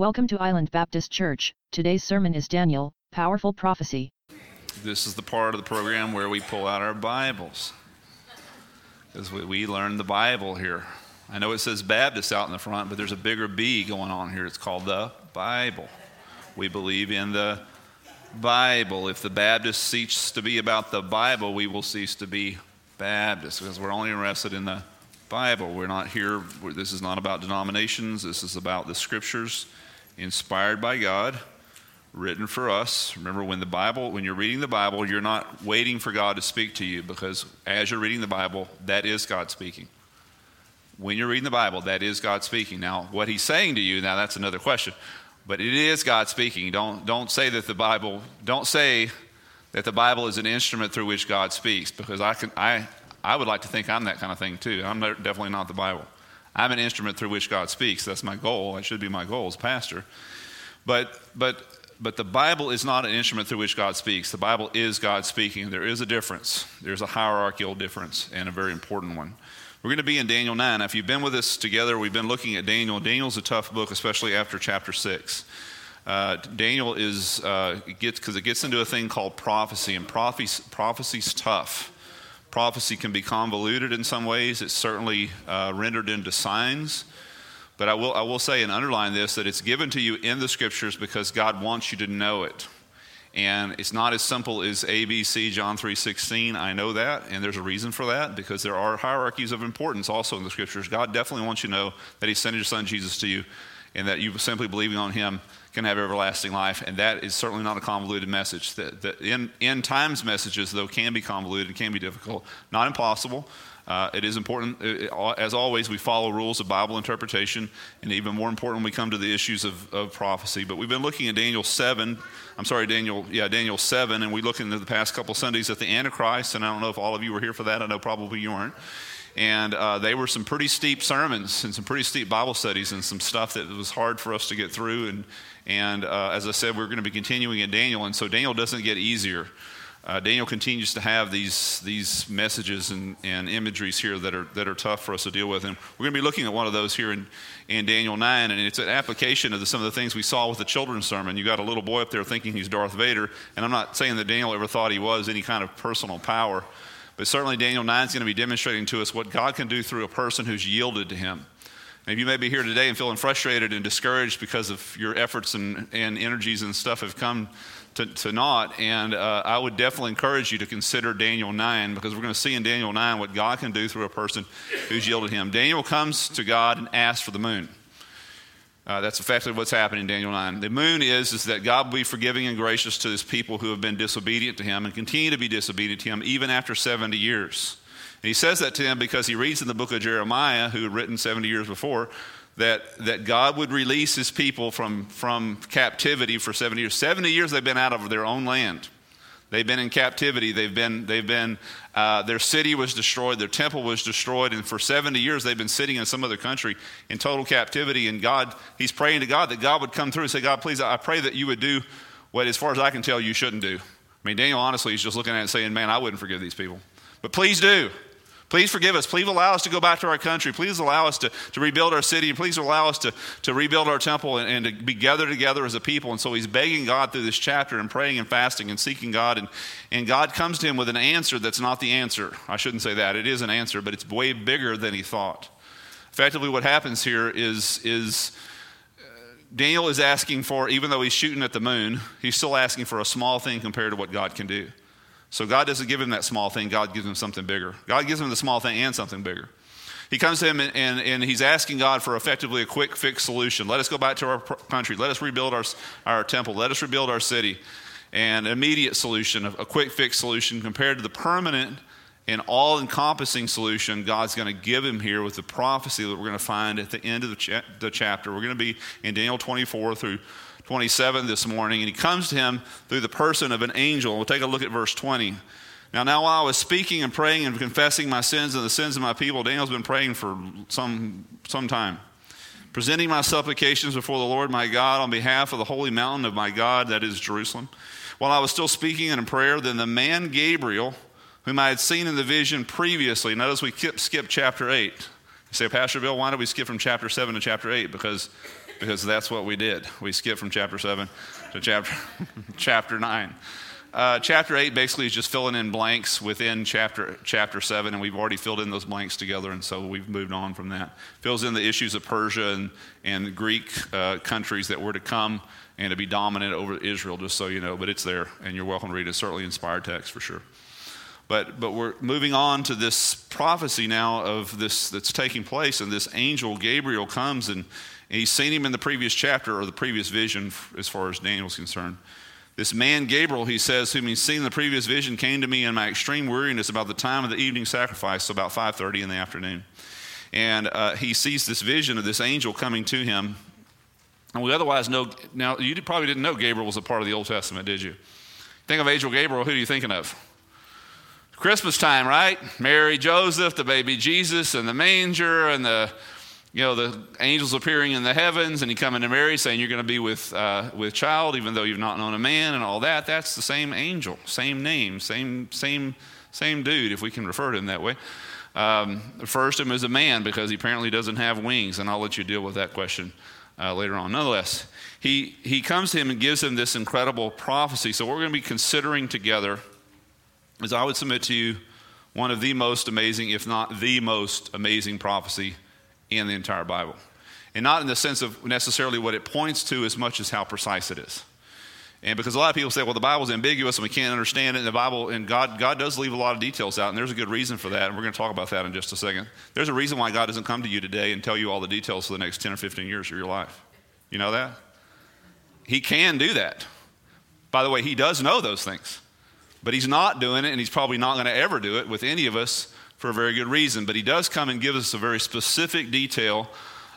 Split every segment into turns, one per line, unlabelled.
Welcome to Island Baptist Church. Today's sermon is Daniel, Powerful Prophecy.
This is the part of the program where we pull out our Bibles. Because we, we learn the Bible here. I know it says Baptist out in the front, but there's a bigger B going on here. It's called the Bible. We believe in the Bible. If the Baptist ceases to be about the Bible, we will cease to be Baptist because we're only interested in the Bible. We're not here, this is not about denominations, this is about the scriptures inspired by God, written for us. Remember, when the Bible, when you're reading the Bible, you're not waiting for God to speak to you because as you're reading the Bible, that is God speaking. When you're reading the Bible, that is God speaking. Now, what he's saying to you, now that's another question. But it is God speaking. Don't, don't say that the Bible, don't say that the Bible is an instrument through which God speaks, because I, can, I, I would like to think I'm that kind of thing too. I'm definitely not the Bible. I'm an instrument through which God speaks. That's my goal. That should be my goal as pastor. But, but, but the Bible is not an instrument through which God speaks. The Bible is God speaking. There is a difference. There's a hierarchical difference and a very important one. We're going to be in Daniel 9. Now, if you've been with us together, we've been looking at Daniel. Daniel's a tough book, especially after chapter 6. Uh, Daniel is, uh, because it gets into a thing called prophecy, and prophecy, prophecy's tough. Prophecy can be convoluted in some ways. It's certainly uh, rendered into signs. But I will, I will say and underline this that it's given to you in the scriptures because God wants you to know it. And it's not as simple as ABC, John 3.16. I know that, and there's a reason for that because there are hierarchies of importance also in the scriptures. God definitely wants you to know that He sent His Son Jesus to you and that you simply believing on Him can have everlasting life. And that is certainly not a convoluted message. The, the end, end times messages, though, can be convoluted, can be difficult. Not impossible. Uh, it is important, it, uh, as always, we follow rules of Bible interpretation, and even more important we come to the issues of, of prophecy. But we've been looking at Daniel 7, I'm sorry, Daniel, yeah, Daniel 7, and we looked into the past couple Sundays at the Antichrist, and I don't know if all of you were here for that. I know probably you weren't. And uh, they were some pretty steep sermons and some pretty steep Bible studies and some stuff that was hard for us to get through. And, and uh, as I said, we're going to be continuing in Daniel. And so Daniel doesn't get easier. Uh, Daniel continues to have these, these messages and, and imageries here that are, that are tough for us to deal with. And we're going to be looking at one of those here in, in Daniel 9. And it's an application of the, some of the things we saw with the children's sermon. You got a little boy up there thinking he's Darth Vader. And I'm not saying that Daniel ever thought he was any kind of personal power. But certainly, Daniel 9 is going to be demonstrating to us what God can do through a person who's yielded to Him. And you may be here today and feeling frustrated and discouraged because of your efforts and, and energies and stuff have come to, to naught. And uh, I would definitely encourage you to consider Daniel 9 because we're going to see in Daniel 9 what God can do through a person who's yielded Him. Daniel comes to God and asks for the moon. Uh, that's effectively what's happening in Daniel 9. The moon is, is that God will be forgiving and gracious to his people who have been disobedient to him and continue to be disobedient to him even after 70 years. And he says that to them because he reads in the book of Jeremiah, who had written 70 years before, that, that God would release his people from, from captivity for 70 years. 70 years they've been out of their own land. They've been in captivity. They've been, they've been uh, their city was destroyed. Their temple was destroyed. And for 70 years, they've been sitting in some other country in total captivity. And God, he's praying to God that God would come through and say, God, please, I pray that you would do what, as far as I can tell, you shouldn't do. I mean, Daniel, honestly, he's just looking at it and saying, man, I wouldn't forgive these people. But please do. Please forgive us. Please allow us to go back to our country. Please allow us to, to rebuild our city. Please allow us to, to rebuild our temple and, and, to be gathered together as a people. And so he's begging God through this chapter and praying and fasting and seeking God. And, and God comes to him with an answer that's not the answer. I shouldn't say that. It is an answer, but it's way bigger than he thought. Effectively, what happens here is, is uh, Daniel is asking for, even though he's shooting at the moon, he's still asking for a small thing compared to what God can do. So God doesn't give him that small thing, God gives him something bigger. God gives him the small thing and something bigger. He comes to him and, and, and, he's asking God for effectively a quick fix solution. Let us go back to our country. Let us rebuild our, our temple. Let us rebuild our city. And an immediate solution, a quick fix solution compared to the permanent and all encompassing solution God's going to give him here with the prophecy that we're going to find at the end of the, cha- the chapter. We're going to be in Daniel 24 through 27 this morning, and he comes to him through the person of an angel. We'll take a look at verse 20. Now, now while I was speaking and praying and confessing my sins and the sins of my people, Daniel's been praying for some, some time. Presenting my supplications before the Lord my God on behalf of the holy mountain of my God, that is Jerusalem. While I was still speaking in prayer, then the man Gabriel, whom I had seen in the vision previously, notice we skip, chapter 8. You say, Pastor Bill, why did we skip from chapter 7 to chapter 8? Because because that's what we did. We skipped from chapter 7 to chapter, chapter 9. Uh, chapter 8 basically is just filling in blanks within chapter, chapter 7, and we've already filled in those blanks together, and so we've moved on from that. Fills in the issues of Persia and, and Greek uh, countries that were to come and to be dominant over Israel, just so you know, but it's there, and you're welcome to read it. It's certainly inspired text for sure. But, but we're moving on to this prophecy now of this that's taking place, and this angel Gabriel comes and, and he's seen him in the previous chapter or the previous vision as far as Daniel's concerned. This man Gabriel, he says, whom he's seen in the previous vision, came to me in my extreme weariness about the time of the evening sacrifice, so about 5:30 in the afternoon. And uh, he sees this vision of this angel coming to him. And we otherwise know, now you probably didn't know Gabriel was a part of the Old Testament, did you? Think of angel Gabriel, who are you thinking of? Christmas time, right? Mary, Joseph, the baby Jesus, and the manger, and the you know, the angels appearing in the heavens and he coming to Mary saying, You're going to be with, uh, with child, even though you've not known a man and all that. That's the same angel, same name, same, same, same dude, if we can refer to him that way. Um, refers to him as a man because he apparently doesn't have wings, and I'll let you deal with that question uh, later on. Nonetheless, he, he comes to him and gives him this incredible prophecy. So, what we're going to be considering together is I would submit to you one of the most amazing, if not the most amazing prophecy in the entire Bible. And not in the sense of necessarily what it points to as much as how precise it is. And because a lot of people say, well, the Bible's ambiguous and we can't understand it, and the Bible, and God, God does leave a lot of details out, and there's a good reason for that, and we're going to talk about that in just a second. There's a reason why God doesn't come to you today and tell you all the details for the next 10 or 15 years of your life. You know that? He can do that. By the way, He does know those things, but He's not doing it, and He's probably not going to ever do it with any of us for a very good reason. But he does come and give us a very specific detail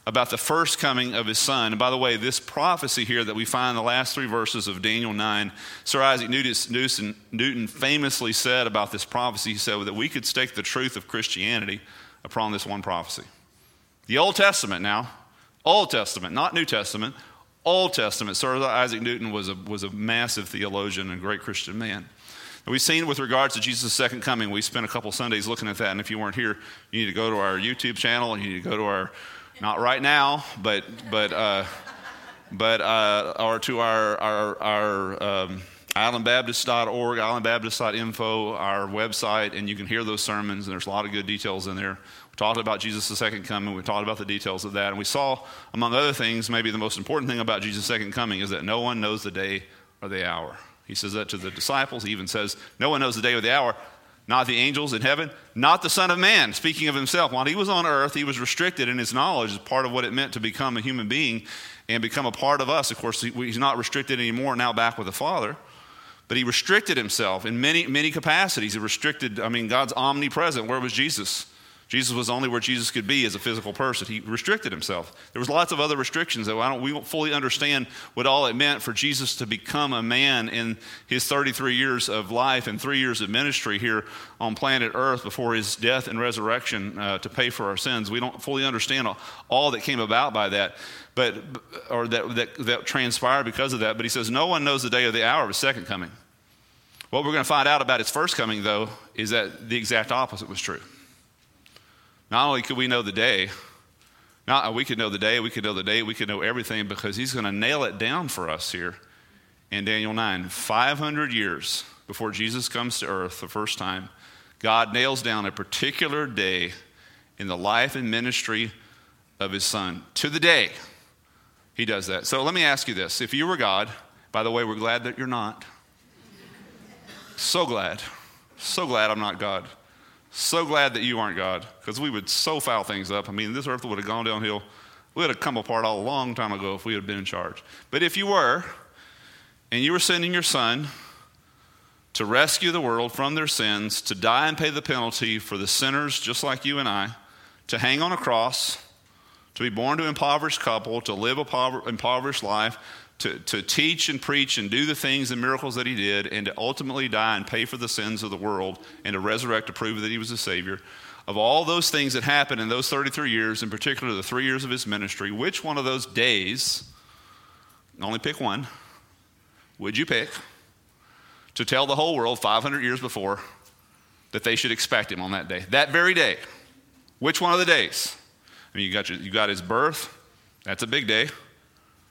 about the first coming of his son. And by the way, this prophecy here that we find in the last three verses of Daniel 9, Sir Isaac Newton, Newton famously said about this prophecy, he said that we could stake the truth of Christianity upon this one prophecy. The Old Testament now, Old Testament, not New Testament, Old Testament. Sir Isaac Newton was a, was a massive theologian and great Christian man. We've seen with regards to Jesus' second coming, we spent a couple Sundays looking at that. And if you weren't here, you need to go to our YouTube channel. You need to go to our, not right now, but, but, uh, but, uh, or to our, our, our um, islandbaptist.org, islandbaptist.info, our website, and you can hear those sermons. And there's a lot of good details in there. We talked about Jesus' second coming. We talked about the details of that. And we saw, among other things, maybe the most important thing about Jesus' second coming is that no one knows the day or the hour. He says that to the disciples. He even says, No one knows the day or the hour, not the angels in heaven, not the Son of Man. Speaking of himself, while he was on earth, he was restricted in his knowledge as part of what it meant to become a human being and become a part of us. Of course, he's not restricted anymore, now back with the Father. But he restricted himself in many, many capacities. He restricted, I mean, God's omnipresent. Where was Jesus? Jesus was only where Jesus could be as a physical person. He restricted himself. There was lots of other restrictions that I don't, we don't fully understand what all it meant for Jesus to become a man in his 33 years of life and three years of ministry here on planet Earth before his death and resurrection uh, to pay for our sins. We don't fully understand all, that came about by that, but or that, that that transpired because of that. But he says no one knows the day or the hour of his second coming. What we're going to find out about his first coming, though, is that the exact opposite was true. Not only could we know the day, not uh, we could know the day, we could know the day, we could know everything because he's going to nail it down for us here in Daniel 9. 500 years before Jesus comes to earth the first time, God nails down a particular day in the life and ministry of his son. To the day, he does that. So let me ask you this. If you were God, by the way, we're glad that you're not. So glad. So glad I'm not God. So glad that you aren't God, because we would so foul things up. I mean, this earth would have gone downhill. We would have come apart a long time ago if we had been in charge. But if you were, and you were sending your son to rescue the world from their sins, to die and pay the penalty for the sinners just like you and I, to hang on a cross, to be born to an impoverished couple, to live a impoverished life, to, to teach and preach and do the things and miracles that he did, and to ultimately die and pay for the sins of the world, and to resurrect to prove that he was a Savior. Of all those things that happened in those 33 years, in particular the three years of his ministry, which one of those days, only pick one, would you pick to tell the whole world 500 years before that they should expect him on that day? That very day. Which one of the days? I mean, you got, your, you got his birth, that's a big day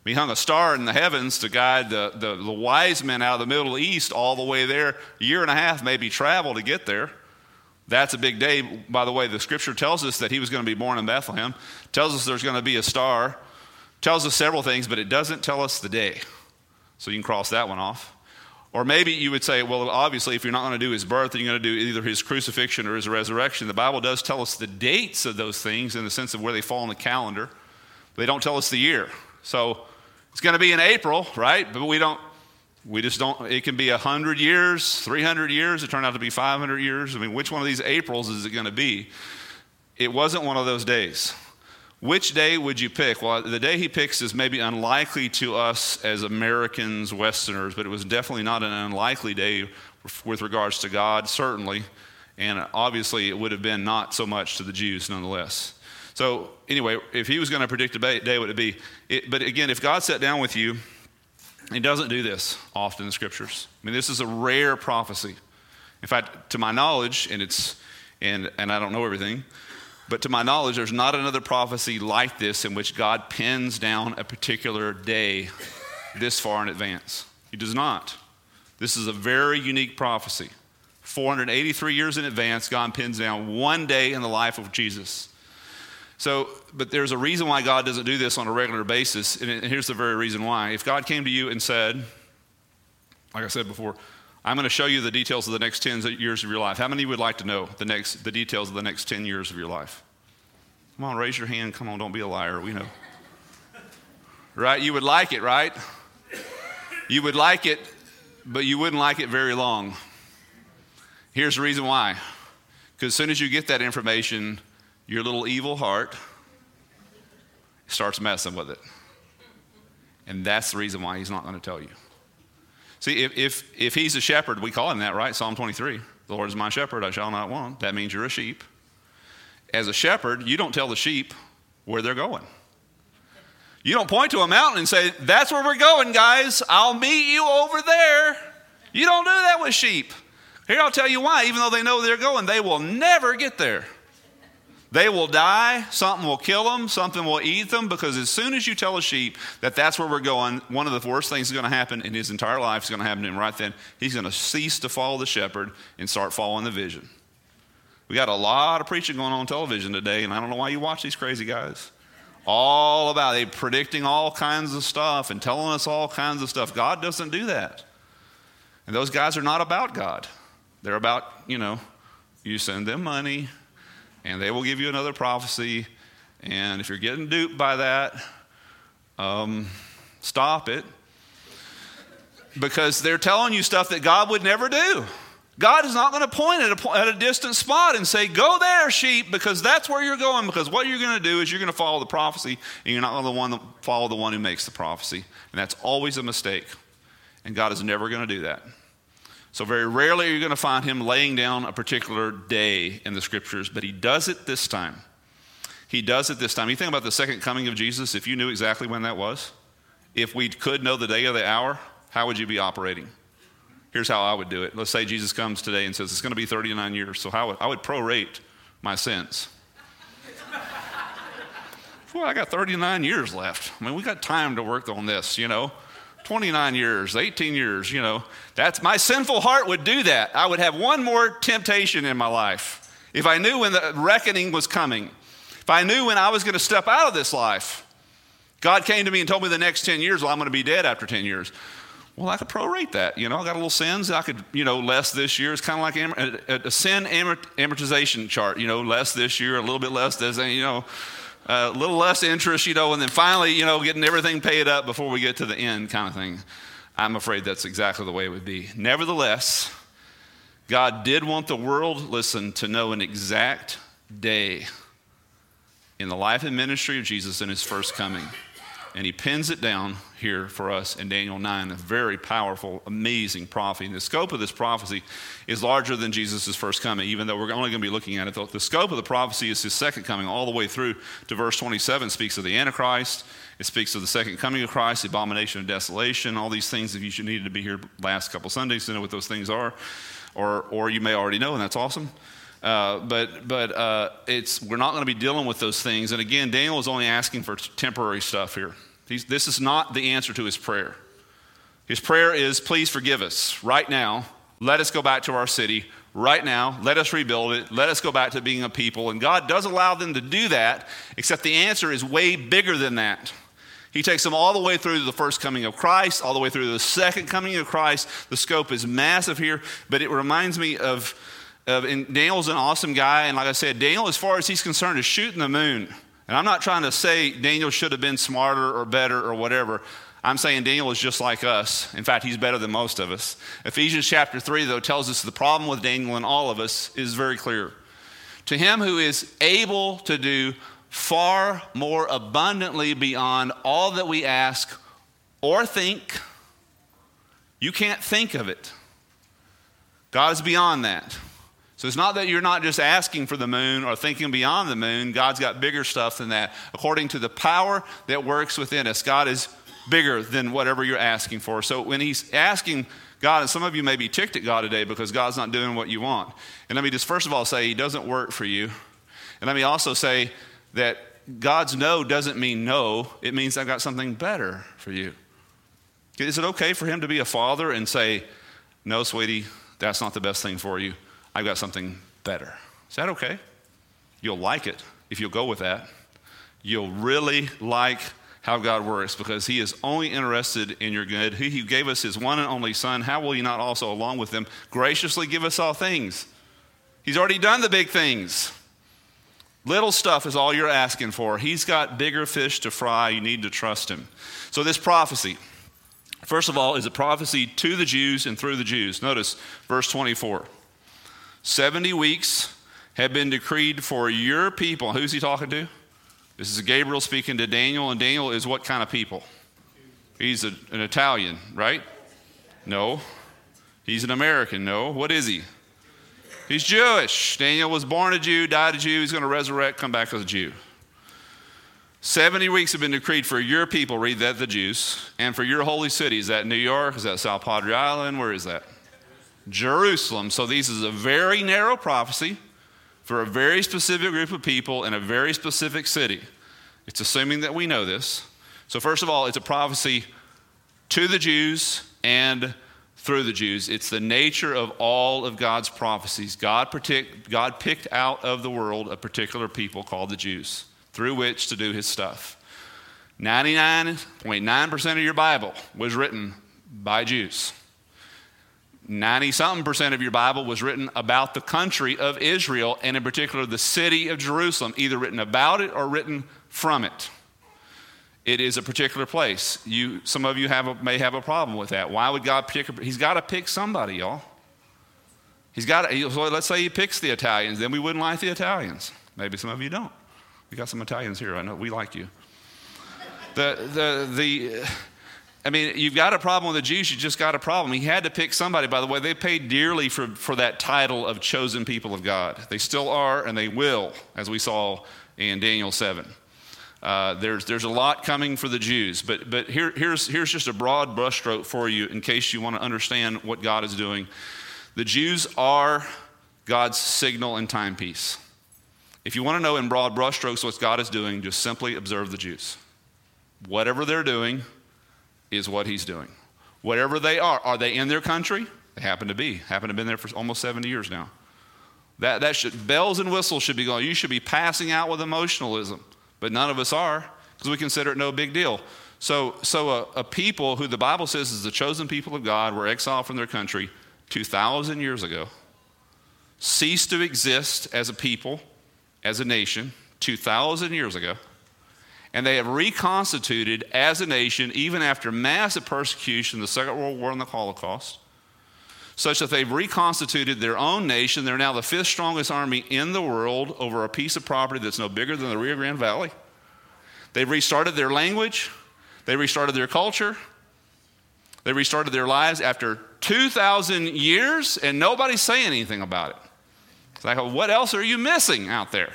He hung a star in the heavens to guide the, the, the, wise men out of the Middle East all the way there, a year and a half maybe travel to get there. That's a big day. By the way, the scripture tells us that he was going to be born in Bethlehem, tells us there's going to be a star, tells us several things, but it doesn't tell us the day. So you can cross that one off. Or maybe you would say, well, obviously, if you're not going to do his birth, then you're going to do either his crucifixion or his resurrection. The Bible does tell us the dates of those things in the sense of where they fall in the calendar. They don't tell us the year. So it's going to be in April, right? But we don't, we just don't, it can be 100 years, 300 years. It turned out to be 500 years. I mean, which one of these Aprils is it going to be? It wasn't one of those days. Which day would you pick? Well, the day he picks is maybe unlikely to us as Americans, Westerners, but it was definitely not an unlikely day with regards to God, certainly. And obviously, it would have been not so much to the Jews, nonetheless. So, anyway, if he was going to predict a day, would it be? It, but again, if God sat down with you, he doesn't do this often in the scriptures. I mean, this is a rare prophecy. In fact, to my knowledge, and it's, and, and I don't know everything, but to my knowledge, there's not another prophecy like this in which God pins down a particular day this far in advance. He does not. This is a very unique prophecy. 483 years in advance, God pins down one day in the life of Jesus. So, but there's a reason why God doesn't do this on a regular basis, and here's the very reason why. If God came to you and said, like I said before, I'm going to show you the details of the next 10 years of your life. How many would like to know the, next, the details of the next 10 years of your life? Come on, raise your hand. Come on, don't be a liar. We know. Right? You would like it, right? You would like it, but you wouldn't like it very long. Here's the reason why. Because as soon as you get that information, your little evil heart starts messing with it. And that's the reason why he's not going to tell you. See, if, if, if he's a shepherd, we call him that, right? Psalm 23 The Lord is my shepherd, I shall not want. That means you're a sheep. As a shepherd, you don't tell the sheep where they're going. You don't point to a mountain and say, That's where we're going, guys. I'll meet you over there. You don't do that with sheep. Here, I'll tell you why. Even though they know they're going, they will never get there. They will die, something will kill them, something will eat them, because as soon as you tell a sheep that that's where we're going, one of the worst things is going to happen in his entire life is going to happen to him right then. He's going to cease to follow the shepherd and start following the vision. We got a lot of preaching going on television today, and I don't know why you watch these crazy guys. All about they predicting all kinds of stuff and telling us all kinds of stuff. God doesn't do that. And those guys are not about God. They're about, you know, you send them money, and they will give you another prophecy. And if you're getting duped by that, um, stop it. Because they're telling you stuff that God would never do. God is not going to point at a, at a distant spot and say, Go there, sheep, because that's where you're going. Because what you're going to do is you're going to follow the prophecy, and you're not going to follow the one who makes the prophecy. And that's always a mistake. And God is never going to do that. So, very rarely are you going to find him laying down a particular day in the scriptures, but he does it this time. He does it this time. You think about the second coming of Jesus, if you knew exactly when that was, if we could know the day or the hour, how would you be operating? Here's how I would do it. Let's say Jesus comes today and says it's going to be 39 years. So, how would, I would prorate my sins. well, I got 39 years left. I mean, we got time to work on this, you know. 29 years, 18 years, you know. That's my sinful heart would do that. I would have one more temptation in my life. If I knew when the reckoning was coming, if I knew when I was going to step out of this life, God came to me and told me the next 10 years, well, I'm going to be dead after 10 years. Well, I could prorate that. You know, I got a little sins. I could, you know, less this year. It's kind of like a, a, sin amortization chart. You know, less this year, a little bit less this, you know a little less interest, you know, and then finally, you know, getting everything paid up before we get to the end kind of thing. I'm afraid that's exactly the way it would be. Nevertheless, God did want the world, listen, to know an exact day in the life and ministry of Jesus in his first coming. And he pins it down here for us in Daniel 9, a very powerful, amazing prophecy. And the scope of this prophecy is larger than Jesus' first coming, even though we're only going to be looking at it. The scope of the prophecy is his second coming, all the way through to verse 27, speaks of the Antichrist. It speaks of the second coming of Christ, the abomination of desolation, all these things If you need to be here last couple Sundays to know what those things are. Or, or you may already know, and that's awesome. Uh, but but uh, it's, we're not going to be dealing with those things. And again, Daniel is only asking for temporary stuff here. He's, this is not the answer to his prayer. His prayer is, Please forgive us right now. Let us go back to our city right now. Let us rebuild it. Let us go back to being a people. And God does allow them to do that, except the answer is way bigger than that. He takes them all the way through the first coming of Christ, all the way through the second coming of Christ. The scope is massive here, but it reminds me of, of and Daniel's an awesome guy. And like I said, Daniel, as far as he's concerned, is shooting the moon. And I'm not trying to say Daniel should have been smarter or better or whatever. I'm saying Daniel is just like us. In fact, he's better than most of us. Ephesians chapter 3, though, tells us the problem with Daniel and all of us is very clear. To him who is able to do far more abundantly beyond all that we ask or think. You can't think of it. God is beyond that. So it's not that you're not just asking for the moon or thinking beyond the moon. God's got bigger stuff than that. According to the power that works within us, God is bigger than whatever you're asking for. So when He's asking God, and some of you may be ticked at God today because God's not doing what you want. And let me just first of all say, He doesn't work for you. And let me also say, that God's no doesn't mean no, it means I've got something better for you. Is it okay for him to be a father and say, No, sweetie, that's not the best thing for you? I've got something better. Is that okay? You'll like it if you'll go with that. You'll really like how God works because He is only interested in your good. He who gave us His one and only Son, how will He not also, along with Him, graciously give us all things? He's already done the big things. Little stuff is all you're asking for. He's got bigger fish to fry. You need to trust him. So, this prophecy, first of all, is a prophecy to the Jews and through the Jews. Notice verse 24 70 weeks have been decreed for your people. Who's he talking to? This is Gabriel speaking to Daniel, and Daniel is what kind of people? He's a, an Italian, right? No. He's an American. No. What is he? He's Jewish. Daniel was born a Jew, died a Jew. He's going to resurrect, come back as a Jew. 70 weeks have been decreed for your people, read that, the Jews, and for your holy city. Is that New York? Is that South Padre Island? Where is that? Jerusalem. So, this is a very narrow prophecy for a very specific group of people in a very specific city. It's assuming that we know this. So, first of all, it's a prophecy to the Jews and through the Jews. It's the nature of all of God's prophecies. God, predict, God picked out of the world a particular people called the Jews through which to do his stuff. 99.9% of your Bible was written by Jews. 90 something percent of your Bible was written about the country of Israel, and in particular the city of Jerusalem, either written about it or written from it. It is a particular place. You, some of you have a, may have a problem with that. Why would God pick? A, he's got to pick somebody, y'all. He's got. To, let's say He picks the Italians, then we wouldn't like the Italians. Maybe some of you don't. We got some Italians here. I know we like you. The the the. I mean, you've got a problem with the Jews, you just got a problem. He had to pick somebody. By the way, they paid dearly for, for that title of chosen people of God. They still are, and they will, as we saw in Daniel 7. Uh, there's, there's a lot coming for the Jews, but, but here, here's, here's just a broad brushstroke for you in case you want to understand what God is doing. The Jews are God's signal and timepiece. If you want to know in broad brushstrokes what God is doing, just simply observe the Jews. Whatever they're doing is what He's doing. Whatever they are, are they in their country? They happen to be. Happen to have been there for almost 70 years now. That, that should, bells and whistles should be going. You should be passing out with emotionalism but none of us are because we consider it no big deal. So, so a, a, people who the Bible says is the chosen people of God were exiled from their country 2,000 years ago, ceased to exist as a people, as a nation, 2,000 years ago, and they have reconstituted as a nation even after massive persecution, the Second World War, and the Holocaust such that they've reconstituted their own nation. They're now the fifth strongest army in the world over a piece of property that's no bigger than the Rio Grande Valley. They've restarted their language, they restarted their culture, they restarted their lives after 2,000 years, and nobody's saying anything about it. It's like, what else are you missing out there?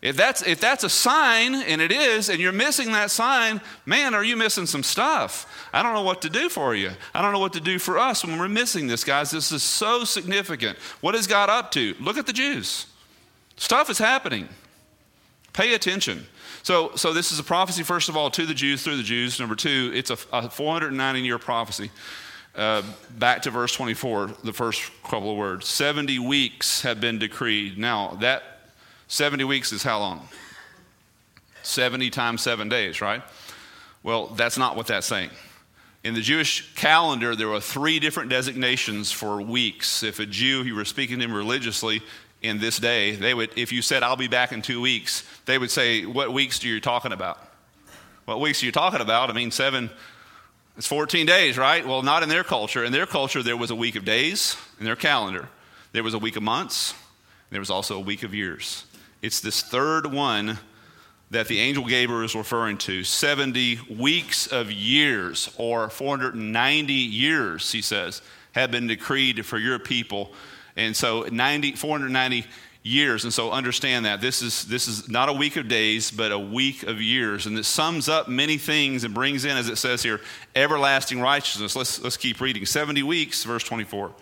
If that's, if that's a sign, and it is, and you're missing that sign, man, are you missing some stuff? I don't know what to do for you. I don't know what to do for us when we're missing this, guys. This is so significant. What is God up to? Look at the Jews. Stuff is happening. Pay attention. So, so this is a prophecy, first of all, to the Jews through the Jews. Number two, it's a, a 490 year prophecy. Uh, back to verse 24, the first couple of words. 70 weeks have been decreed. Now, that 70 weeks is how long? 70 times seven days, right? Well, that's not what that's saying. In the Jewish calendar, there were three different designations for weeks. If a Jew, you were speaking to him religiously in this day, they would, if you said, I'll be back in two weeks, they would say, What weeks are you talking about? What weeks are you talking about? I mean, seven, it's 14 days, right? Well, not in their culture. In their culture, there was a week of days in their calendar, there was a week of months, there was also a week of years. It's this third one that the angel Gabriel is referring to 70 weeks of years, or 490 years, he says, have been decreed for your people. And so 90, 490 years. And so understand that. This is, this is not a week of days, but a week of years. And it sums up many things and brings in, as it says here, everlasting righteousness. Let's, let's keep reading. 70 weeks, verse 24,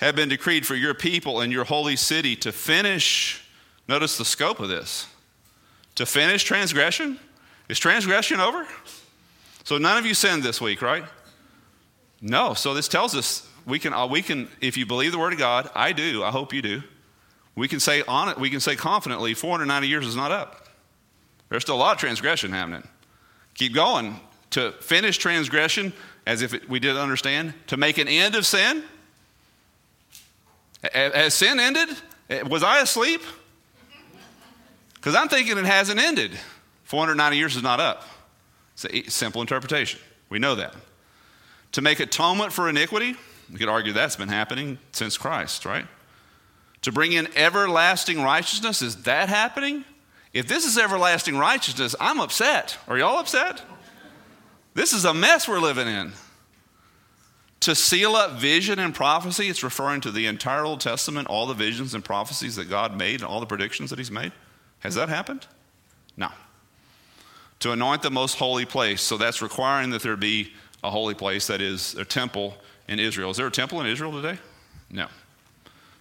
have been decreed for your people and your holy city to finish. Notice the scope of this to finish transgression? Is transgression over? So none of you sinned this week, right? No. So this tells us we can, uh, we can, if you believe the word of God, I do. I hope you do. We can say on it. We can say confidently, 490 years is not up. There's still a lot of transgression happening. Keep going to finish transgression, as if it, we did understand, to make an end of sin. Has sin ended? Was I asleep? Because I'm thinking it hasn't ended. 490 years is not up. It's a simple interpretation. We know that. To make atonement for iniquity, you could argue that's been happening since Christ, right? To bring in everlasting righteousness, is that happening? If this is everlasting righteousness, I'm upset. Are y'all upset? This is a mess we're living in. To seal up vision and prophecy, it's referring to the entire Old Testament, all the visions and prophecies that God made, and all the predictions that He's made. Has that happened? No. To anoint the most holy place. So that's requiring that there be a holy place, that is, a temple in Israel. Is there a temple in Israel today? No.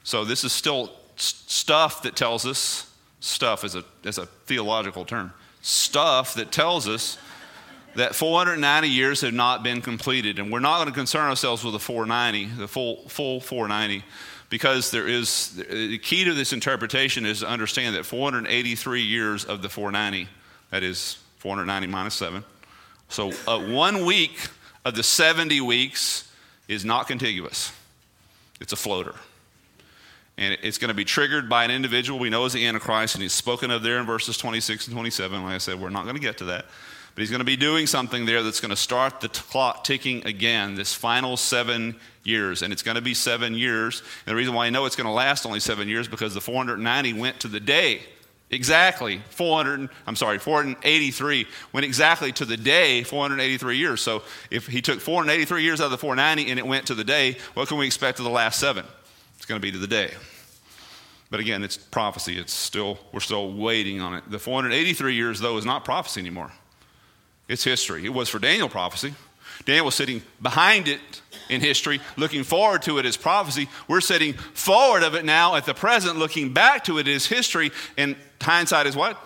So this is still stuff that tells us, stuff is a, is a theological term, stuff that tells us that 490 years have not been completed. And we're not going to concern ourselves with the 490, the full, full 490 because there is the key to this interpretation is to understand that 483 years of the 490, that is 490 minus 7. So uh, one week of the 70 weeks is not contiguous, it's a floater. And it's going to be triggered by an individual we know as the Antichrist, and he's spoken of there in verses 26 and 27. Like I said, we're not going to get to that. But he's going to be doing something there that's going to start the clock ticking again, this final seven years. And it's going to be seven years. And the reason why I know it's going to last only seven years because the 490 went to the day. Exactly 400, I'm sorry, 483 went exactly to the day 483 years. So if he took 483 years out of the 490 and it went to the day, what can we expect of the last seven? It's going to be to the day. But again, it's prophecy. It's still, we're still waiting on it. The 483 years, though, is not prophecy anymore. It's history. It was for Daniel prophecy. Daniel was sitting behind it in history, looking forward to it as prophecy. We're sitting forward of it now at the present, looking back to it as history. And hindsight is what?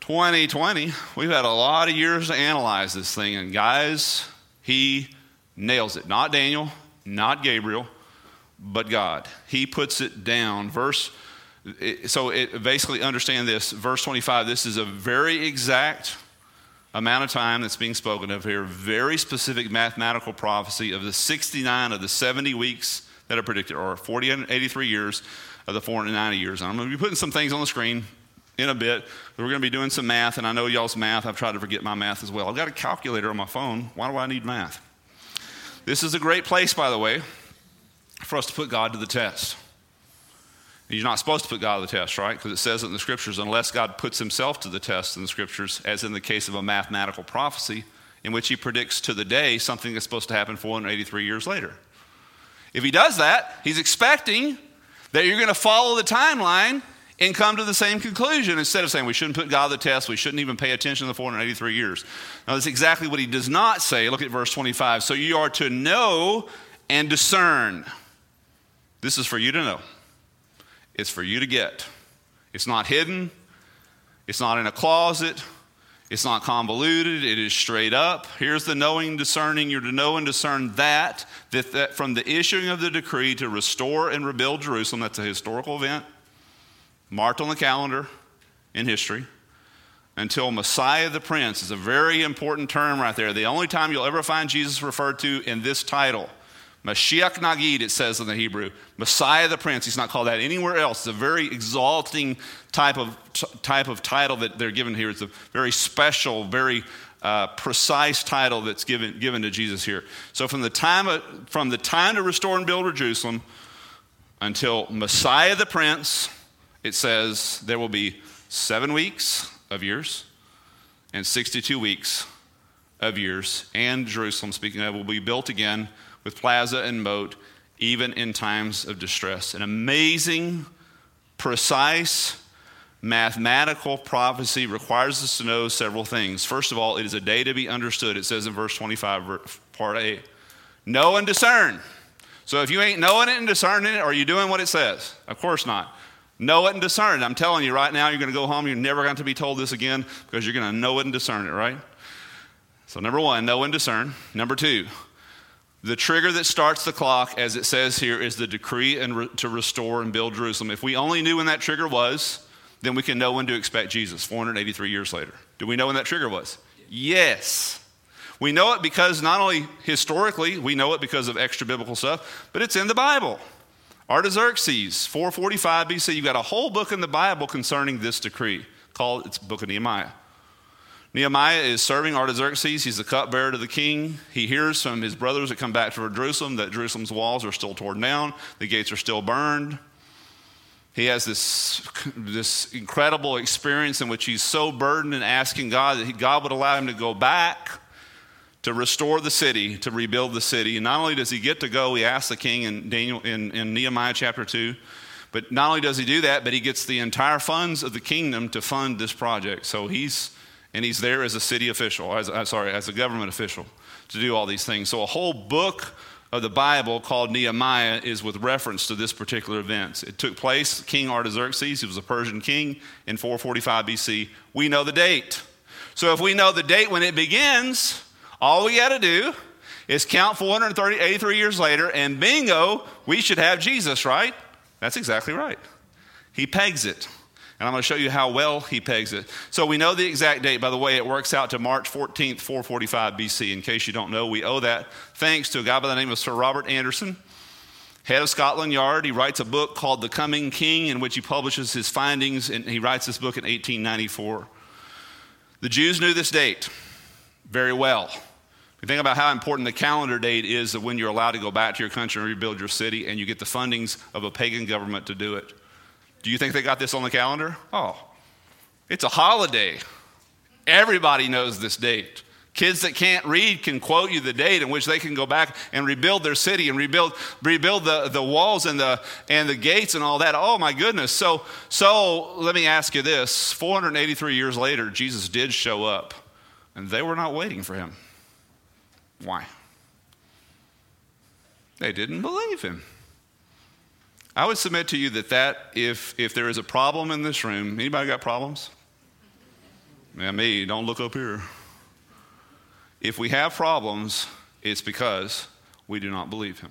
2020. We've had a lot of years to analyze this thing. And guys, he nails it. Not Daniel, not Gabriel, but God. He puts it down. Verse so it, basically understand this verse 25 this is a very exact amount of time that's being spoken of here, very specific mathematical prophecy of the 69 of the 70 weeks that are predicted, or 483 years of the 490 years. And I'm going to be putting some things on the screen in a bit. We're going to be doing some math, and I know y'all's math. I've tried to forget my math as well. I've got a calculator on my phone. Why do I need math? This is a great place, by the way, for us to put God to the test. You're not supposed to put God to the test, right? Because it says in the scriptures, unless God puts himself to the test in the scriptures, as in the case of a mathematical prophecy, in which he predicts to the day something that's supposed to happen 483 years later. If he does that, he's expecting that you're going to follow the timeline and come to the same conclusion instead of saying we shouldn't put God to the test, we shouldn't even pay attention to the 483 years. Now, that's exactly what he does not say. Look at verse 25. So you are to know and discern. This is for you to know. It's for you to get. It's not hidden. It's not in a closet. It's not convoluted. It is straight up. Here's the knowing, discerning. You're to know and discern that, that, that from the issuing of the decree to restore and rebuild Jerusalem, that's a historical event, marked on the calendar in history, until Messiah the Prince is a very important term right there. The only time you'll ever find Jesus referred to in this title. Mashiach Nagid, it says in the Hebrew. Messiah the Prince. He's not called that anywhere else. It's a very exalting type of, t- type of title that they're given here. It's a very special, very uh, precise title that's given, given to Jesus here. So from the, time of, from the time to restore and build Jerusalem until Messiah the Prince, it says there will be seven weeks of years and 62 weeks of years, and Jerusalem, speaking of, will be built again with plaza and moat, even in times of distress. An amazing, precise, mathematical prophecy requires us to know several things. First of all, it is a day to be understood. It says in verse 25, part A know and discern. So if you ain't knowing it and discerning it, are you doing what it says? Of course not. Know it and discern it. I'm telling you right now, you're going to go home, you're never going to be told this again because you're going to know it and discern it, right? So, number one, know and discern. Number two, the trigger that starts the clock, as it says here, is the decree and re- to restore and build Jerusalem. If we only knew when that trigger was, then we can know when to expect Jesus 483 years later. Do we know when that trigger was? Yes. We know it because not only historically, we know it because of extra biblical stuff, but it's in the Bible. Artaxerxes, 445 BC, you've got a whole book in the Bible concerning this decree called it's Book of Nehemiah. Nehemiah is serving Artaxerxes. He's the cupbearer to the king. He hears from his brothers that come back to Jerusalem that Jerusalem's walls are still torn down, the gates are still burned. He has this, this incredible experience in which he's so burdened and asking God that God would allow him to go back to restore the city, to rebuild the city. And not only does he get to go, he asks the king in, Daniel, in, in Nehemiah chapter 2, but not only does he do that, but he gets the entire funds of the kingdom to fund this project. So he's and he's there as a city official, as, uh, sorry, as a government official to do all these things. So a whole book of the Bible called Nehemiah is with reference to this particular event. It took place, King Artaxerxes, he was a Persian king in 445 BC. We know the date. So if we know the date when it begins, all we got to do is count 483 years later, and bingo, we should have Jesus, right? That's exactly right. He pegs it. And I'm going to show you how well he pegs it. So we know the exact date. By the way, it works out to March 14th, 445 BC. In case you don't know, we owe that thanks to a guy by the name of Sir Robert Anderson, head of Scotland Yard. He writes a book called The Coming King, in which he publishes his findings, and he writes this book in 1894. The Jews knew this date very well. You think about how important the calendar date is of when you're allowed to go back to your country and rebuild your city, and you get the fundings of a pagan government to do it. Do you think they got this on the calendar? Oh, it's a holiday. Everybody knows this date. Kids that can't read can quote you the date in which they can go back and rebuild their city and rebuild, rebuild the, the walls and the, and the gates and all that. Oh my goodness. So, so let me ask you this 483 years later, Jesus did show up, and they were not waiting for him. Why? They didn't believe him. I would submit to you that, that if, if there is a problem in this room, anybody got problems? Yeah, me, don't look up here. If we have problems, it's because we do not believe him.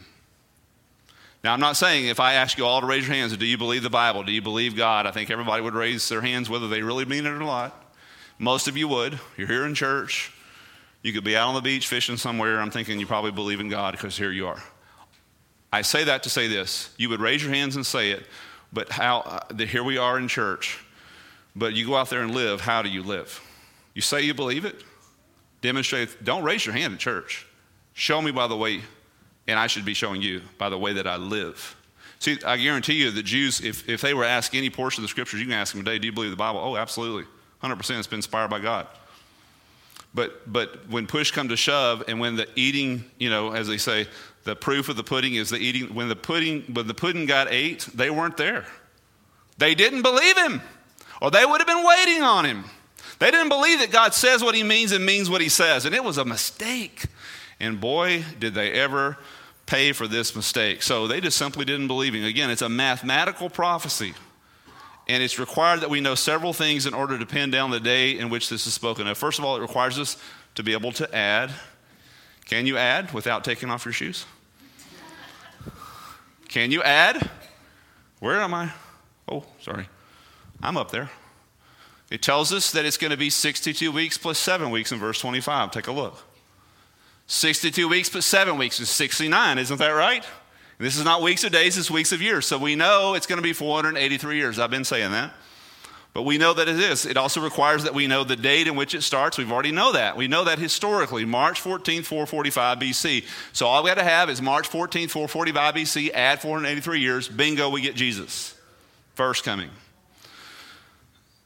Now, I'm not saying if I ask you all to raise your hands, do you believe the Bible? Do you believe God? I think everybody would raise their hands whether they really mean it or not. Most of you would. You're here in church. You could be out on the beach fishing somewhere. I'm thinking you probably believe in God because here you are. I say that to say this. You would raise your hands and say it, but how, uh, here we are in church, but you go out there and live, how do you live? You say you believe it? Demonstrate, don't raise your hand in church. Show me by the way, and I should be showing you by the way that I live. See, I guarantee you the Jews, if, if they were asked any portion of the scriptures, you can ask them today, do you believe the Bible? Oh, absolutely. 100% it's been inspired by God. But, but when push come to shove and when the eating, you know, as they say, the proof of the pudding is the eating. When the pudding, when the pudding got ate, they weren't there. They didn't believe him, or they would have been waiting on him. They didn't believe that God says what he means and means what he says. And it was a mistake. And boy, did they ever pay for this mistake. So they just simply didn't believe him. Again, it's a mathematical prophecy. And it's required that we know several things in order to pin down the day in which this is spoken of. First of all, it requires us to be able to add. Can you add without taking off your shoes? Can you add? Where am I? Oh, sorry. I'm up there. It tells us that it's going to be 62 weeks plus seven weeks in verse 25. Take a look. 62 weeks plus seven weeks is 69, isn't that right? This is not weeks of days, it's weeks of years. So we know it's going to be 483 years. I've been saying that. But we know that it is. It also requires that we know the date in which it starts. We've already know that. We know that historically, March 14th, 445 BC. So all we got to have is March 14th, 445 BC, add 483 years, bingo, we get Jesus. First coming.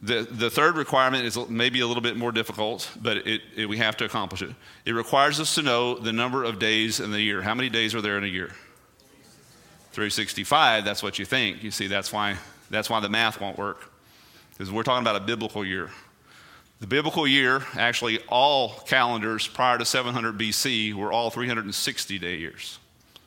The, the third requirement is maybe a little bit more difficult, but it, it, we have to accomplish it. It requires us to know the number of days in the year. How many days are there in a year? 365, that's what you think. You see, that's why, that's why the math won't work. Because we're talking about a biblical year. The biblical year, actually, all calendars prior to 700 BC were all 360 day years.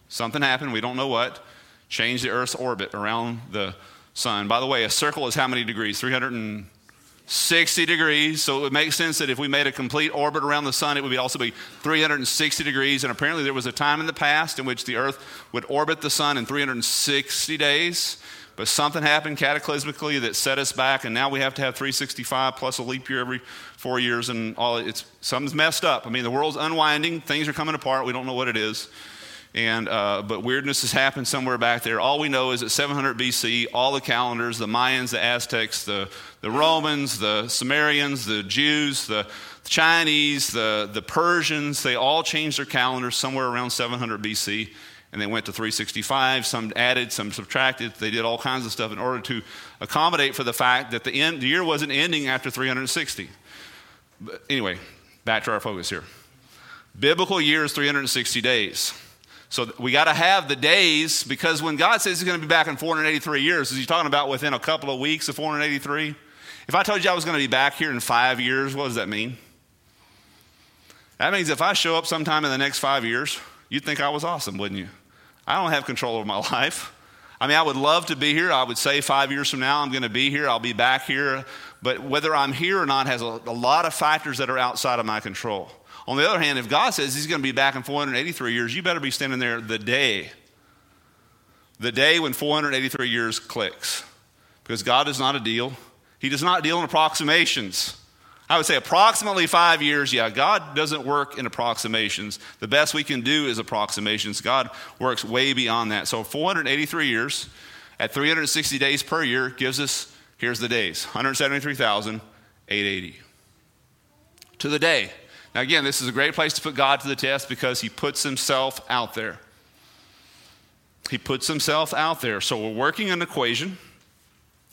Something happened, we don't know what, changed the Earth's orbit around the sun. By the way, a circle is how many degrees? 360 degrees. So it would make sense that if we made a complete orbit around the sun, it would be also be 360 degrees. And apparently, there was a time in the past in which the Earth would orbit the sun in 360 days. But something happened cataclysmically that set us back, and now we have to have 365 plus a leap year every four years, and all it's something's messed up. I mean, the world's unwinding, things are coming apart. We don't know what it is. And, uh, but weirdness has happened somewhere back there. All we know is that 700 BC, all the calendars, the Mayans, the Aztecs, the, the Romans, the Sumerians, the Jews, the Chinese, the, the Persians, they all changed their calendars somewhere around 700 BC. And they went to 365. Some added, some subtracted. They did all kinds of stuff in order to accommodate for the fact that the, end, the year wasn't ending after 360. But anyway, back to our focus here. Biblical year is 360 days. So we got to have the days because when God says He's going to be back in 483 years, is He talking about within a couple of weeks of 483? If I told you I was going to be back here in five years, what does that mean? That means if I show up sometime in the next five years, you'd think I was awesome, wouldn't you? I don't have control over my life. I mean, I would love to be here. I would say five years from now, I'm going to be here. I'll be back here. But whether I'm here or not has a, a lot of factors that are outside of my control. On the other hand, if God says he's going to be back in 483 years, you better be standing there the day. The day when 483 years clicks. Because God is not a deal. He does not deal in approximations. I would say approximately five years. Yeah, God doesn't work in approximations. The best we can do is approximations. God works way beyond that. So 483 years at 360 days per year gives us, here's the days 173,880. To the day. Now, again, this is a great place to put God to the test because he puts himself out there. He puts himself out there. So we're working an equation,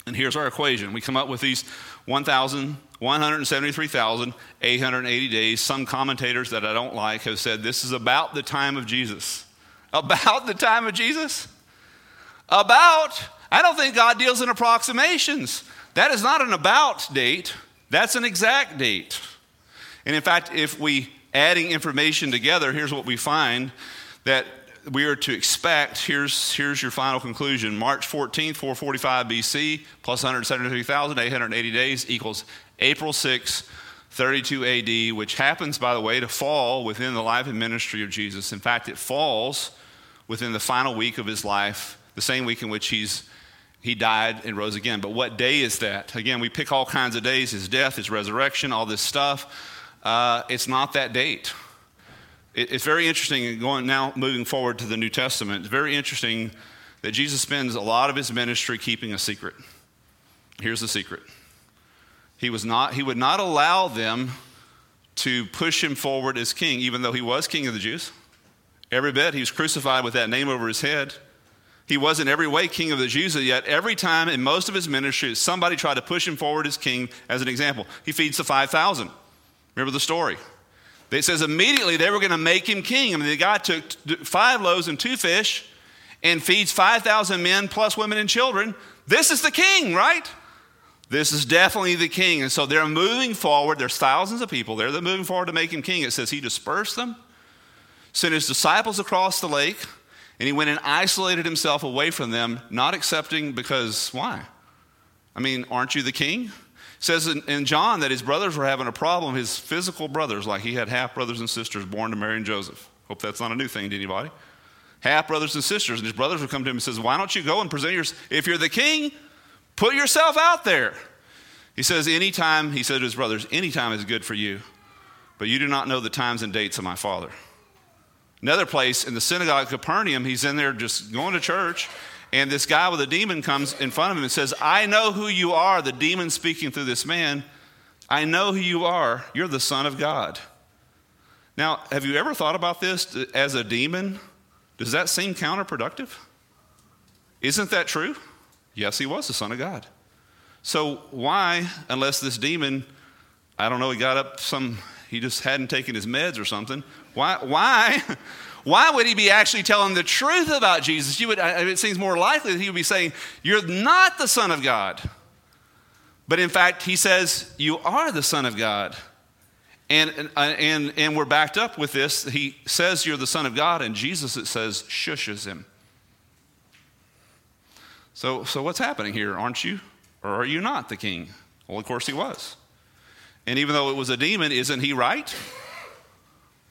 and here's our equation. We come up with these 173,880 days. Some commentators that I don't like have said this is about the time of Jesus. About the time of Jesus? About. I don't think God deals in approximations. That is not an about date, that's an exact date. And in fact, if we adding information together, here's what we find that we are to expect. Here's, here's your final conclusion March 14th, 445 BC, plus 173,880 days equals April 6, 32 AD, which happens, by the way, to fall within the life and ministry of Jesus. In fact, it falls within the final week of his life, the same week in which he's he died and rose again. But what day is that? Again, we pick all kinds of days his death, his resurrection, all this stuff uh, it's not that date. It, it's very interesting, going now moving forward to the New Testament, it's very interesting that Jesus spends a lot of his ministry keeping a secret. Here's the secret. He, was not, he would not allow them to push him forward as king, even though he was king of the Jews. Every bit, he was crucified with that name over his head. He was in every way king of the Jews, yet every time in most of his ministry, somebody tried to push him forward as king as an example. He feeds the 5,000. Remember the story? It says immediately they were going to make him king. I mean, the guy took five loaves and two fish and feeds 5,000 men plus women and children. This is the king, right? This is definitely the king. And so they're moving forward. There's thousands of people there. They're moving forward to make him king. It says he dispersed them, sent his disciples across the lake, and he went and isolated himself away from them, not accepting because why? I mean, aren't you the king? Says in, in John that his brothers were having a problem, his physical brothers, like he had half brothers and sisters born to Mary and Joseph. Hope that's not a new thing to anybody. Half brothers and sisters, and his brothers would come to him and says, Why don't you go and present yours? If you're the king, put yourself out there. He says, Anytime, he said to his brothers, anytime is good for you, but you do not know the times and dates of my father. Another place in the synagogue of Capernaum, he's in there just going to church, and this guy with a demon comes in front of him and says, I know who you are, the demon speaking through this man. I know who you are. You're the Son of God. Now, have you ever thought about this as a demon? Does that seem counterproductive? Isn't that true? Yes, he was the Son of God. So, why, unless this demon, I don't know, he got up some, he just hadn't taken his meds or something, why, why, why would he be actually telling the truth about Jesus? You would, it seems more likely that he would be saying, You're not the Son of God. But in fact, he says, You are the Son of God. And, and, uh, and, and we're backed up with this. He says, You're the Son of God, and Jesus, it says, shushes him. So, so what's happening here? Aren't you? Or are you not the king? Well, of course he was. And even though it was a demon, isn't he right?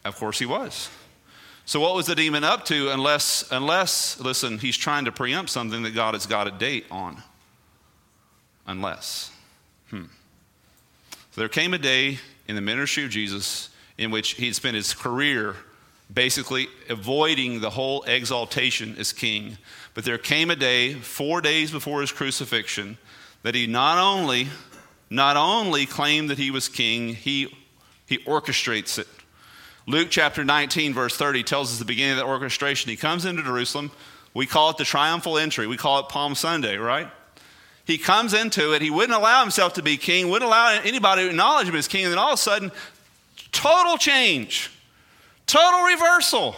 Of course he was. So what was the demon up to unless unless listen, he's trying to preempt something that God has got a date on. Unless. Hmm. So there came a day in the ministry of Jesus in which he'd spent his career basically avoiding the whole exaltation as king. But there came a day, four days before his crucifixion, that he not only, not only claimed that he was king, he, he orchestrates it. Luke chapter 19, verse 30 tells us the beginning of the orchestration. He comes into Jerusalem. We call it the triumphal entry. We call it Palm Sunday, right? He comes into it. He wouldn't allow himself to be king, wouldn't allow anybody to acknowledge him as king. And then all of a sudden, total change, total reversal.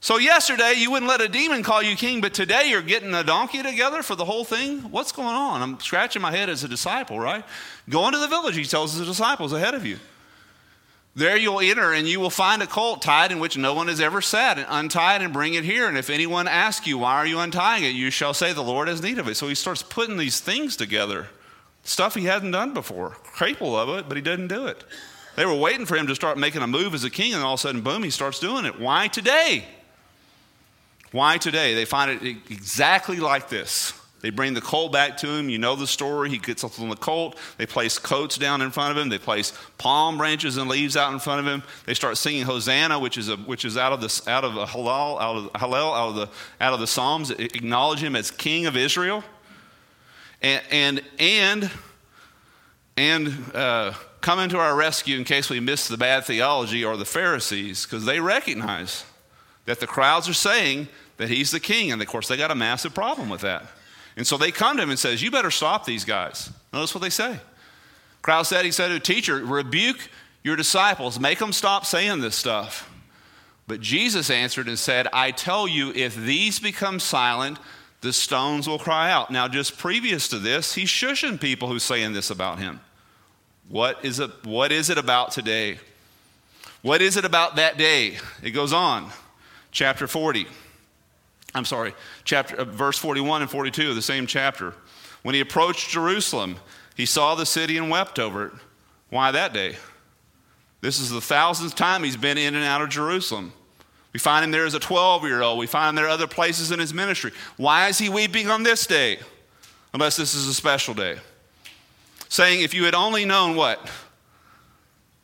So, yesterday you wouldn't let a demon call you king, but today you're getting a donkey together for the whole thing? What's going on? I'm scratching my head as a disciple, right? Go into the village, he tells the disciples ahead of you. There you'll enter, and you will find a colt tied in which no one has ever sat, and untie it and bring it here. And if anyone asks you, Why are you untying it? you shall say, The Lord has need of it. So he starts putting these things together, stuff he hadn't done before, capable of it, but he didn't do it. They were waiting for him to start making a move as a king, and all of a sudden, boom, he starts doing it. Why today? Why today? They find it exactly like this. They bring the colt back to him. You know the story. He gets up on the colt. They place coats down in front of him. They place palm branches and leaves out in front of him. They start singing Hosanna, which is a, which is out of the out of a halal out of Hallel out of the out of the Psalms. Acknowledge him as King of Israel, and and and and uh, come to our rescue in case we miss the bad theology or the Pharisees because they recognize that the crowds are saying that he's the king, and of course they got a massive problem with that. And so they come to him and says, "You better stop these guys." Notice what they say. Crowd said, "He said, to a teacher, rebuke your disciples, make them stop saying this stuff." But Jesus answered and said, "I tell you, if these become silent, the stones will cry out." Now, just previous to this, he's shushing people who's saying this about him. What is it? What is it about today? What is it about that day? It goes on, chapter forty. I'm sorry, chapter, uh, verse 41 and 42 of the same chapter. When he approached Jerusalem, he saw the city and wept over it. Why that day? This is the thousandth time he's been in and out of Jerusalem. We find him there as a 12 year old. We find him there other places in his ministry. Why is he weeping on this day? Unless this is a special day. Saying, if you had only known what?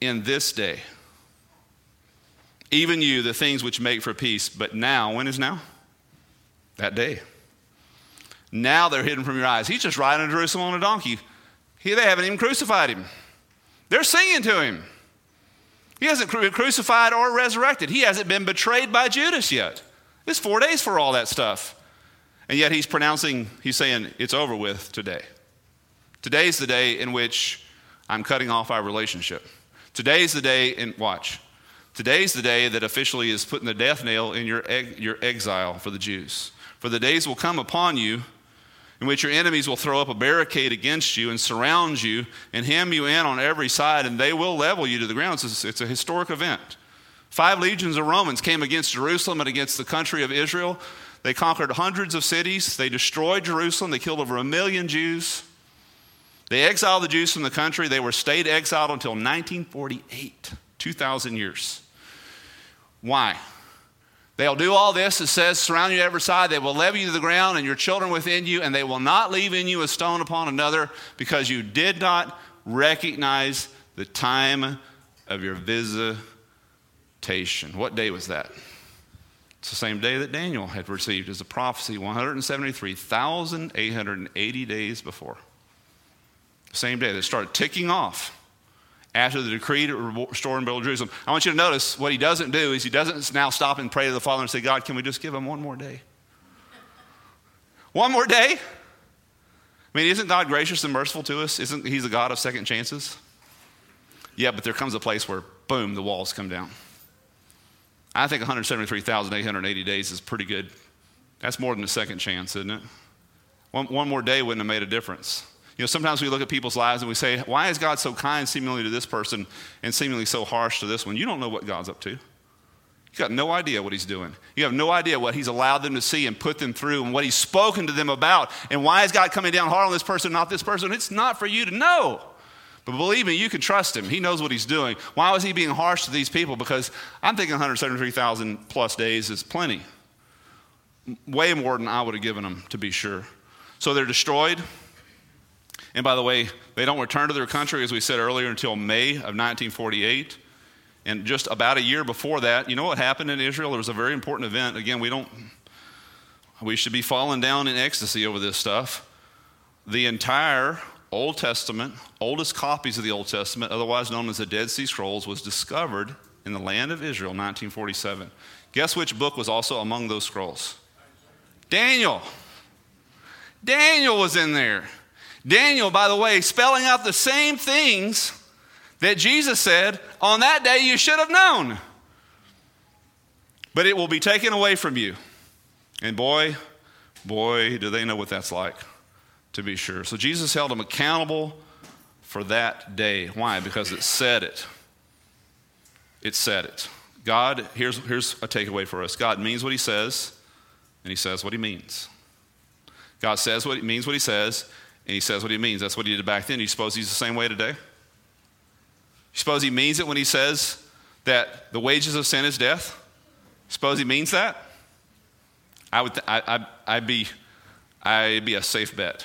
In this day. Even you, the things which make for peace. But now, when is now? That day. Now they're hidden from your eyes. He's just riding to Jerusalem on a donkey. He, they haven't even crucified him. They're singing to him. He hasn't been crucified or resurrected. He hasn't been betrayed by Judas yet. It's four days for all that stuff. And yet he's pronouncing, he's saying, it's over with today. Today's the day in which I'm cutting off our relationship. Today's the day and watch, today's the day that officially is putting the death nail in your, your exile for the Jews. For the days will come upon you in which your enemies will throw up a barricade against you and surround you and hem you in on every side, and they will level you to the ground. It's a, it's a historic event. Five legions of Romans came against Jerusalem and against the country of Israel. They conquered hundreds of cities. They destroyed Jerusalem. They killed over a million Jews. They exiled the Jews from the country. They were stayed exiled until 1948, 2,000 years. Why? They'll do all this, it says, surround you every side. They will levy you to the ground and your children within you, and they will not leave in you a stone upon another because you did not recognize the time of your visitation. What day was that? It's the same day that Daniel had received as a prophecy 173,880 days before. Same day. They started ticking off after the decree to restore and build Jerusalem. I want you to notice what he doesn't do is he doesn't now stop and pray to the Father and say, God, can we just give him one more day? One more day? I mean, isn't God gracious and merciful to us? Isn't He the God of second chances? Yeah, but there comes a place where, boom, the walls come down. I think 173,880 days is pretty good. That's more than a second chance, isn't it? One, one more day wouldn't have made a difference. You know, sometimes we look at people's lives and we say, why is God so kind seemingly to this person and seemingly so harsh to this one? You don't know what God's up to. You got no idea what he's doing. You have no idea what he's allowed them to see and put them through and what he's spoken to them about. And why is God coming down hard on this person, not this person? It's not for you to know. But believe me, you can trust him. He knows what he's doing. Why was he being harsh to these people? Because I'm thinking 173,000 plus days is plenty. Way more than I would have given them, to be sure. So they're destroyed. And by the way, they don't return to their country, as we said earlier, until May of 1948. And just about a year before that, you know what happened in Israel? There was a very important event. Again, we don't, we should be falling down in ecstasy over this stuff. The entire Old Testament, oldest copies of the Old Testament, otherwise known as the Dead Sea Scrolls, was discovered in the land of Israel in 1947. Guess which book was also among those scrolls? Daniel. Daniel was in there. Daniel, by the way, spelling out the same things that Jesus said, on that day you should have known. But it will be taken away from you. And boy, boy, do they know what that's like, to be sure. So Jesus held them accountable for that day. Why? Because it said it. It said it. God, here's, here's a takeaway for us God means what he says, and he says what he means. God says what he means what he says, and he says what he means. That's what he did back then. You suppose he's the same way today? You suppose he means it when he says that the wages of sin is death? You Suppose he means that? I would, th- I, I, I'd, be, I'd be a safe bet.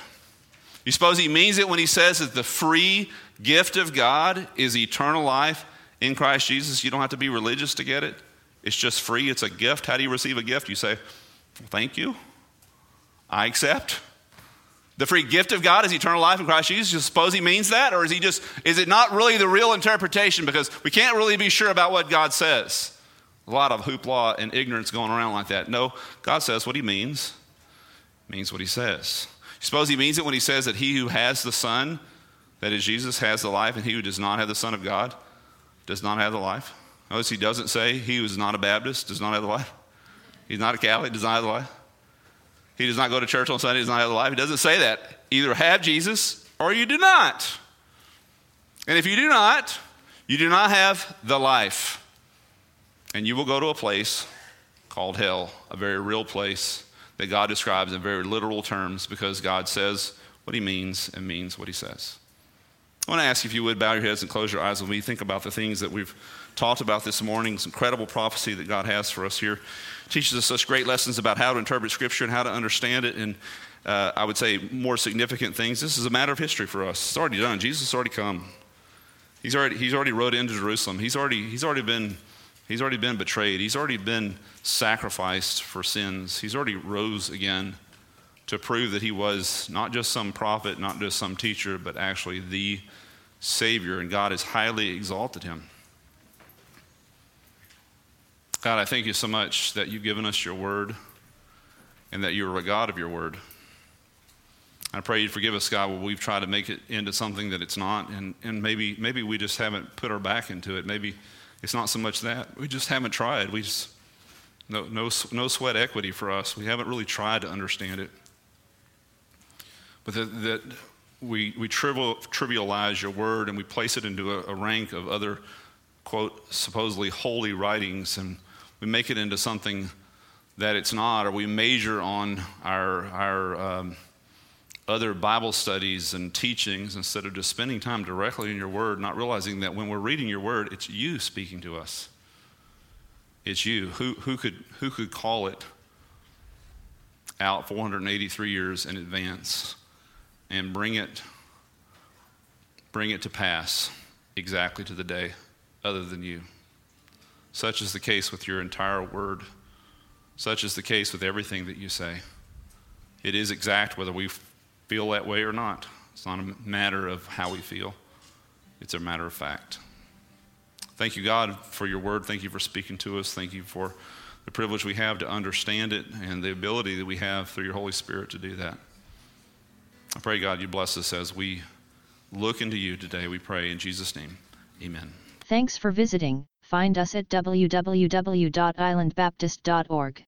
You suppose he means it when he says that the free gift of God is eternal life in Christ Jesus? You don't have to be religious to get it. It's just free, it's a gift. How do you receive a gift? You say, Thank you. I accept. The free gift of God is eternal life in Christ Jesus. You suppose he means that? Or is he just, is it not really the real interpretation? Because we can't really be sure about what God says. A lot of hoopla and ignorance going around like that. No, God says what he means, means what he says. You suppose he means it when he says that he who has the Son, that is Jesus, has the life, and he who does not have the Son of God does not have the life? Notice he doesn't say he who is not a Baptist does not have the life. He's not a Catholic, does not have the life. He does not go to church on Sunday, does not have the life. He doesn't say that. Either have Jesus or you do not. And if you do not, you do not have the life. And you will go to a place called hell, a very real place that God describes in very literal terms because God says what he means and means what he says. I want to ask you if you would bow your heads and close your eyes when we think about the things that we've talked about this morning, this incredible prophecy that God has for us here. Teaches us such great lessons about how to interpret Scripture and how to understand it, and uh, I would say more significant things. This is a matter of history for us. It's already done. Jesus has already come. He's already, he's already rode into Jerusalem. He's already, he's, already been, he's already been betrayed. He's already been sacrificed for sins. He's already rose again to prove that he was not just some prophet, not just some teacher, but actually the Savior, and God has highly exalted him. God, I thank you so much that you've given us your word and that you're a God of your word. I pray you'd forgive us, God, when we've tried to make it into something that it's not, and, and maybe, maybe we just haven't put our back into it. Maybe it's not so much that. We just haven't tried. We just, no, no, no sweat equity for us. We haven't really tried to understand it. But that, that we, we trivial, trivialize your word and we place it into a, a rank of other, quote, supposedly holy writings, and we make it into something that it's not, or we measure on our, our um, other Bible studies and teachings instead of just spending time directly in your word, not realizing that when we're reading your word, it's you speaking to us. It's you. Who, who, could, who could call it out 483 years in advance and bring it, bring it to pass exactly to the day other than you? Such is the case with your entire word. Such is the case with everything that you say. It is exact whether we feel that way or not. It's not a matter of how we feel, it's a matter of fact. Thank you, God, for your word. Thank you for speaking to us. Thank you for the privilege we have to understand it and the ability that we have through your Holy Spirit to do that. I pray, God, you bless us as we look into you today. We pray in Jesus' name. Amen.
Thanks for visiting. Find us at www.islandbaptist.org.